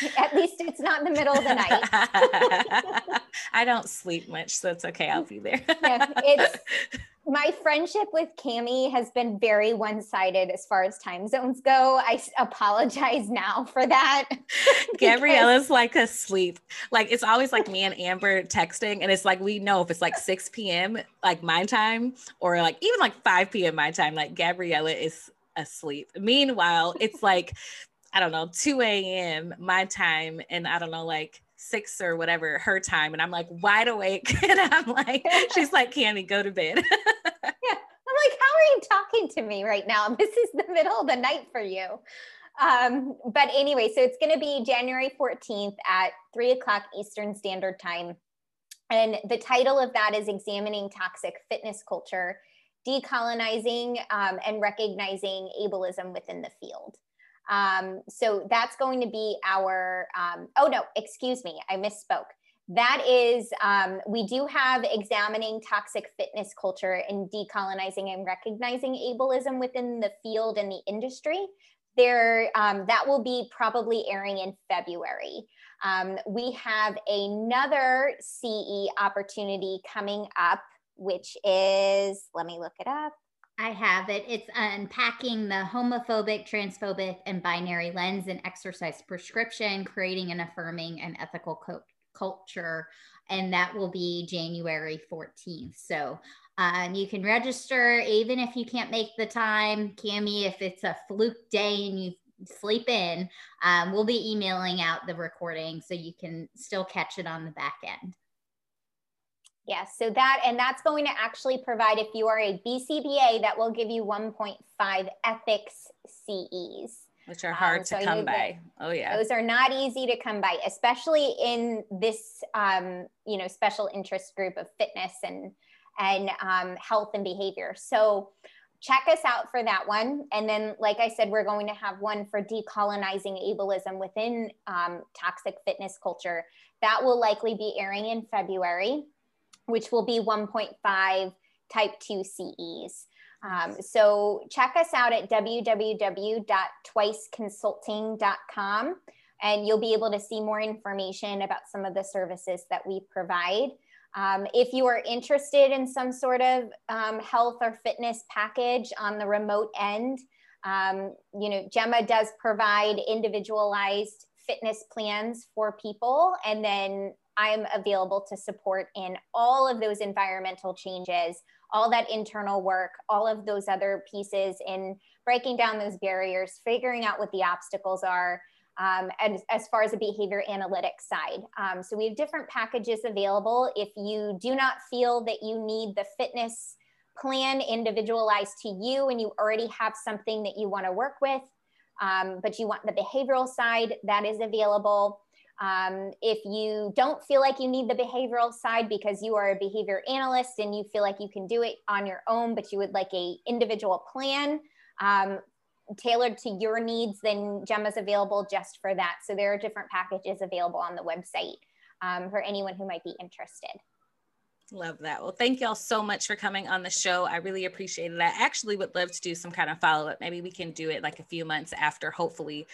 [LAUGHS] At least it's not in the middle of the night. [LAUGHS] I don't sleep much, so it's okay. I'll be there. yeah, it's [LAUGHS] my friendship with Cami has been very one-sided as far as time zones go. I apologize now for that. Gabriella's like asleep. Like it's always like me and Amber texting, and it's like we know if it's like 6 p.m. like my time, or like even like 5 p.m. my time, like Gabriella is asleep. Meanwhile, it's like I don't know, 2 a.m. my time, and I don't know, like six or whatever her time. And i'm like wide awake. [LAUGHS] And i'm like [LAUGHS] she's like Cami go to bed. [LAUGHS] Yeah. I'm like how are you talking to me right now? This is the middle of the night for you. Um, but anyway so it's going to be january 14th at 3 o'clock eastern standard time. And the title of that is examining toxic fitness culture decolonizing um, and recognizing ableism within the field um, so that's going to be our, um, oh no, excuse me, I misspoke. That is, um, we do have examining toxic fitness culture and decolonizing and recognizing ableism within the field and the industry. There, um, that will be probably airing in February. Um, we have another CE opportunity coming up, which is, let me look it up. I have it. It's unpacking the homophobic, transphobic, and binary lens in exercise prescription, creating an affirming and ethical co- culture. And that will be January 14th. So um, you can register even if you can't make the time. Cami, if it's a fluke day and you sleep in, um, we'll be emailing out the recording so you can still catch it on the back end. Yes, so that, and that's going to actually provide, if you are a BCBA, that will give you 1.5 ethics CEs. Which are hard um, so to come by. oh yeah. Those are not easy to come by, especially in this, um, you know, special interest group of fitness and, and um, health and behavior. So check us out for that one. And then, like I said, we're going to have one for decolonizing ableism within um, toxic fitness culture. That will likely be airing in February which will be 1.5 type 2 CEs. Um, so check us out at www.twiceconsulting.com and you'll be able to see more information about some of the services that we provide. Um, if you are interested in some sort of um, health or fitness package on the remote end, um, you know, Gemma does provide individualized fitness plans for people. And then I'm available to support in all of those environmental changes, all that internal work, all of those other pieces in breaking down those barriers, figuring out what the obstacles are. Um, and as far as the behavior analytics side. Um, so we have different packages available. If you do not feel that you need the fitness plan individualized to you and you already have something that you want to work with, um, but you want the behavioral side, that is available. Um, if you don't feel like you need the behavioral side because you are a behavior analyst and you feel like you can do it on your own, but you would like a individual plan um, tailored to your needs, then Gemma's available just for that. So there are different packages available on the website um, for anyone who might be interested. Love that. Well, thank y'all so much for coming on the show. I really appreciate it. I actually would love to do some kind of follow up. Maybe we can do it like a few months after, hopefully,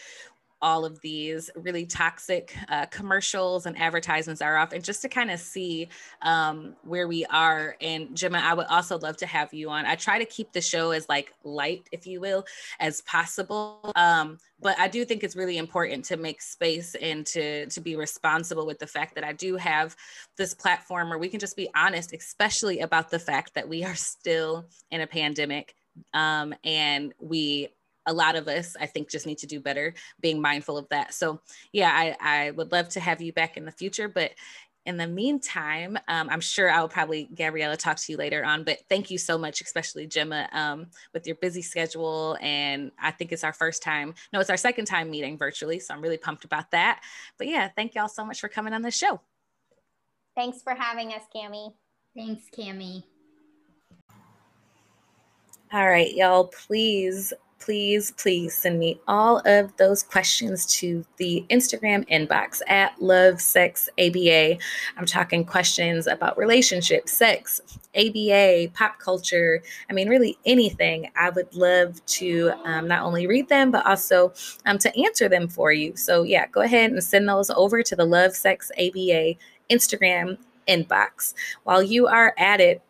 all of these really toxic uh, commercials and advertisements are off and just to kind of see um, where we are. And Gemma I would also love to have you on. I try to keep the show as like light if you will as possible um, but I do think it's really important to make space and to to be responsible with the fact that I do have this platform where we can just be honest especially about the fact that we are still in a pandemic um, and we a lot of us i think just need to do better being mindful of that so yeah i, I would love to have you back in the future but in the meantime, um, I'm sure I'll probably, Gabriella, talk to you later on, but thank you so much, especially Gemma, um, with your busy schedule. And I think it's our first time, no, it's our second time meeting virtually. So I'm really pumped about that. But yeah, thank y'all so much for coming on the show. Thanks for having us, Cami. Thanks, Cami. All right, y'all, please please, please send me all of those questions to the Instagram inbox at Love Sex ABA. I'm talking questions about relationships, sex, ABA, pop culture. I mean, really anything. I would love to um, not only read them, but also um, to answer them for you. So, yeah, go ahead and send those over to the Love Sex ABA Instagram inbox. While you are at it,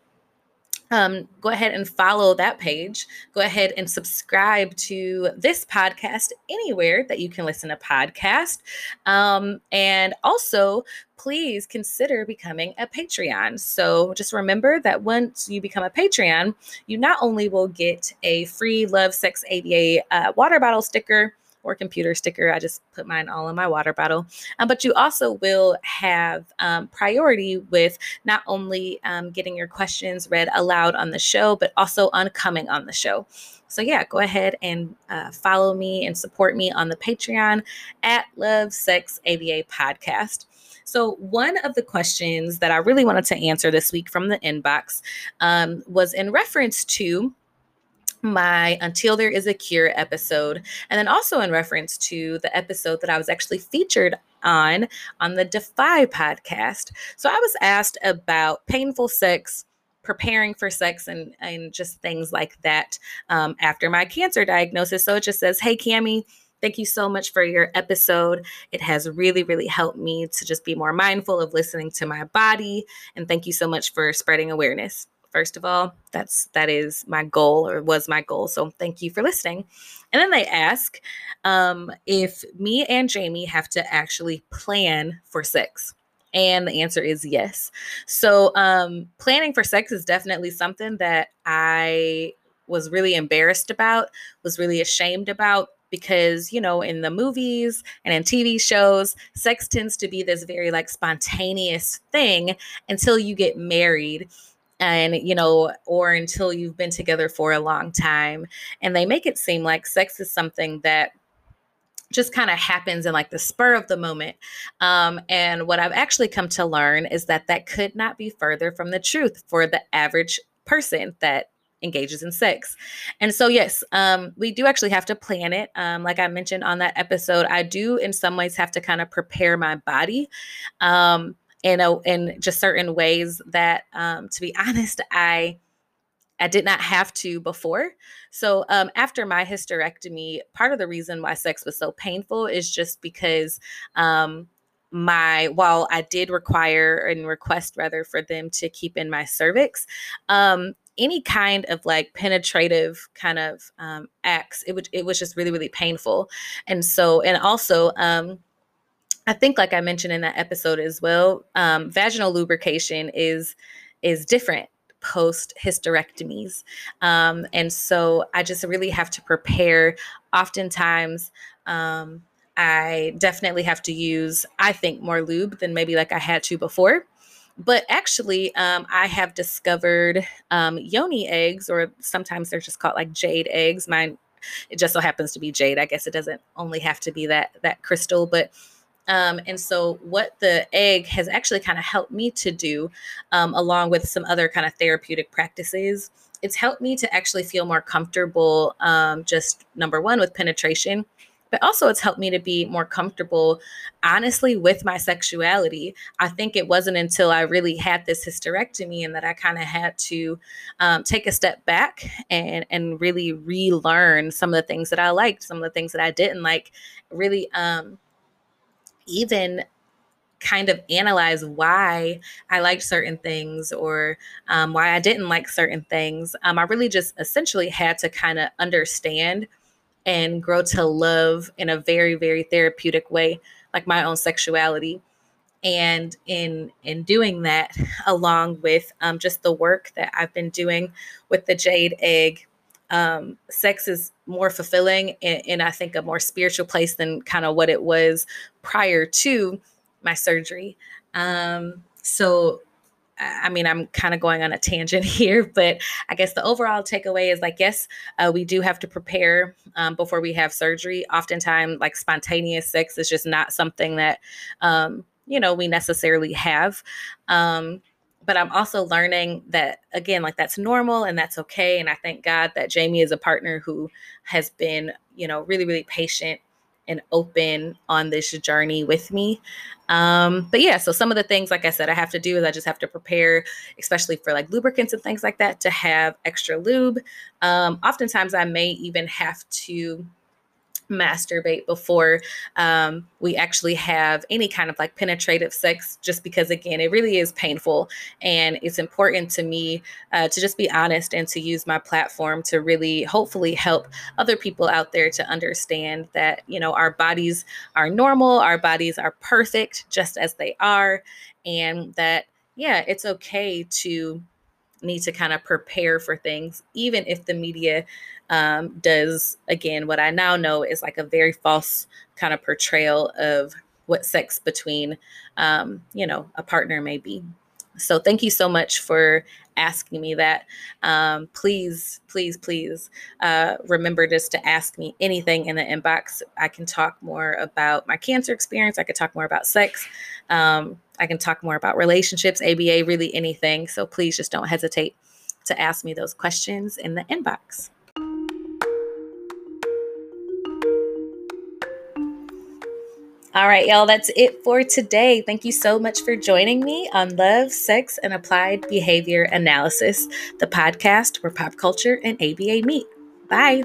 um, go ahead and follow that page. Go ahead and subscribe to this podcast anywhere that you can listen to podcast. Um, and also, please consider becoming a Patreon. So just remember that once you become a Patreon, you not only will get a free Love Sex ABA uh, water bottle sticker or computer sticker. I just put mine all in my water bottle. Um, but you also will have um, priority with not only um, getting your questions read aloud on the show, but also on coming on the show. So, yeah, go ahead and uh, follow me and support me on the Patreon at Love Sex ABA Podcast. So, one of the questions that I really wanted to answer this week from the inbox um, was in reference to my Until There Is a Cure episode, and then also in reference to the episode that I was actually featured on on the Defy podcast. So I was asked about painful sex, preparing for sex, and and just things like that um, after my cancer diagnosis. So it just says, "Hey, Cami." Thank you so much for your episode. It has really, really helped me to just be more mindful of listening to my body. And thank you so much for spreading awareness first of all that's that is my goal or was my goal so thank you for listening. And then they ask um, if me and jamie have to actually plan for sex and the answer is yes. So um, planning for sex is definitely something that i was really embarrassed about was really ashamed about because you know in the movies and in TV shows sex tends to be this very like spontaneous thing until you get married and you know or until you've been together for a long time and they make it seem like sex is something that just kind of happens in like the spur of the moment um, and what i've actually come to learn is that that could not be further from the truth for the average person that engages in sex. And so, yes, um, we do actually have to plan it. Um, like I mentioned on that episode, I do in some ways have to kind of prepare my body. Um, in a in just certain ways that um, to be [LAUGHS] honest i i did not have to before. So um, after my hysterectomy part of the reason why sex was so painful is just because um, my while i did require and request rather for them to keep in my cervix um, any kind of like penetrative kind of um, acts it would it was just really really painful. And so and also um, I think, like I mentioned in that episode as well, um, vaginal lubrication is is different post hysterectomies, um, and so I just really have to prepare. Oftentimes, um, I definitely have to use, I think, more lube than maybe like I had to before. But actually, um, I have discovered um, yoni eggs, or sometimes they're just called like jade eggs. Mine, it just so happens to be jade. I guess it doesn't only have to be that that crystal, but um, and so, what the egg has actually kind of helped me to do, um, along with some other kind of therapeutic practices, it's helped me to actually feel more comfortable, um, just number one, with penetration, but also it's helped me to be more comfortable, honestly, with my sexuality. I think it wasn't until I really had this hysterectomy and that I kind of had to um, take a step back and, and really relearn some of the things that I liked, some of the things that I didn't like, really. Even kind of analyze why I liked certain things or um, why I didn't like certain things. Um, I really just essentially had to kind of understand and grow to love in a very, very therapeutic way, like my own sexuality. And in in doing that, [LAUGHS] along with um, just the work that I've been doing with the jade egg um, sex is more fulfilling and, in, I think, a more spiritual place than kind of what it was prior to my surgery. Um, so I mean, I'm kind of going on a tangent [LAUGHS] here, but I guess the overall takeaway is like, yes, uh, we do have to prepare um, before we have surgery. Oftentimes, like spontaneous sex is just not something that, um, you know, we necessarily have. Um, but I'm also learning that, again, like that's normal and that's okay. And I thank God that Jamie is a partner who has been, you know, really, really patient and open on this journey with me. Um, but yeah, so some of the things, like I said, I have to do is I just have to prepare, especially for like lubricants and things like that, to have extra lube. Um, oftentimes, I may even have to masturbate before um, we actually have any kind of like penetrative sex, just because, again, it really is painful. And it's important to me uh, to just be honest and to use my platform to really hopefully help other people out there to understand that, you know, our bodies are normal, our bodies are perfect just as they are, and that, yeah, it's okay to need to kind of prepare for things, even if the media um, does, again, what I now know is like a very false kind of portrayal of what sex between, um, you know, a partner may be. So thank you so much for asking me that. Um, please, please, please uh, remember just to ask me anything in the inbox. I can talk more about my cancer experience. I could talk more about sex. Um, I can talk more about relationships, ABA, really anything. So please just don't hesitate to ask me those questions in the inbox. All right, y'all, that's it for today. Thank you so much for joining me on Love, Sex, and Applied Behavior Analysis, the podcast where pop culture and ABA meet. Bye.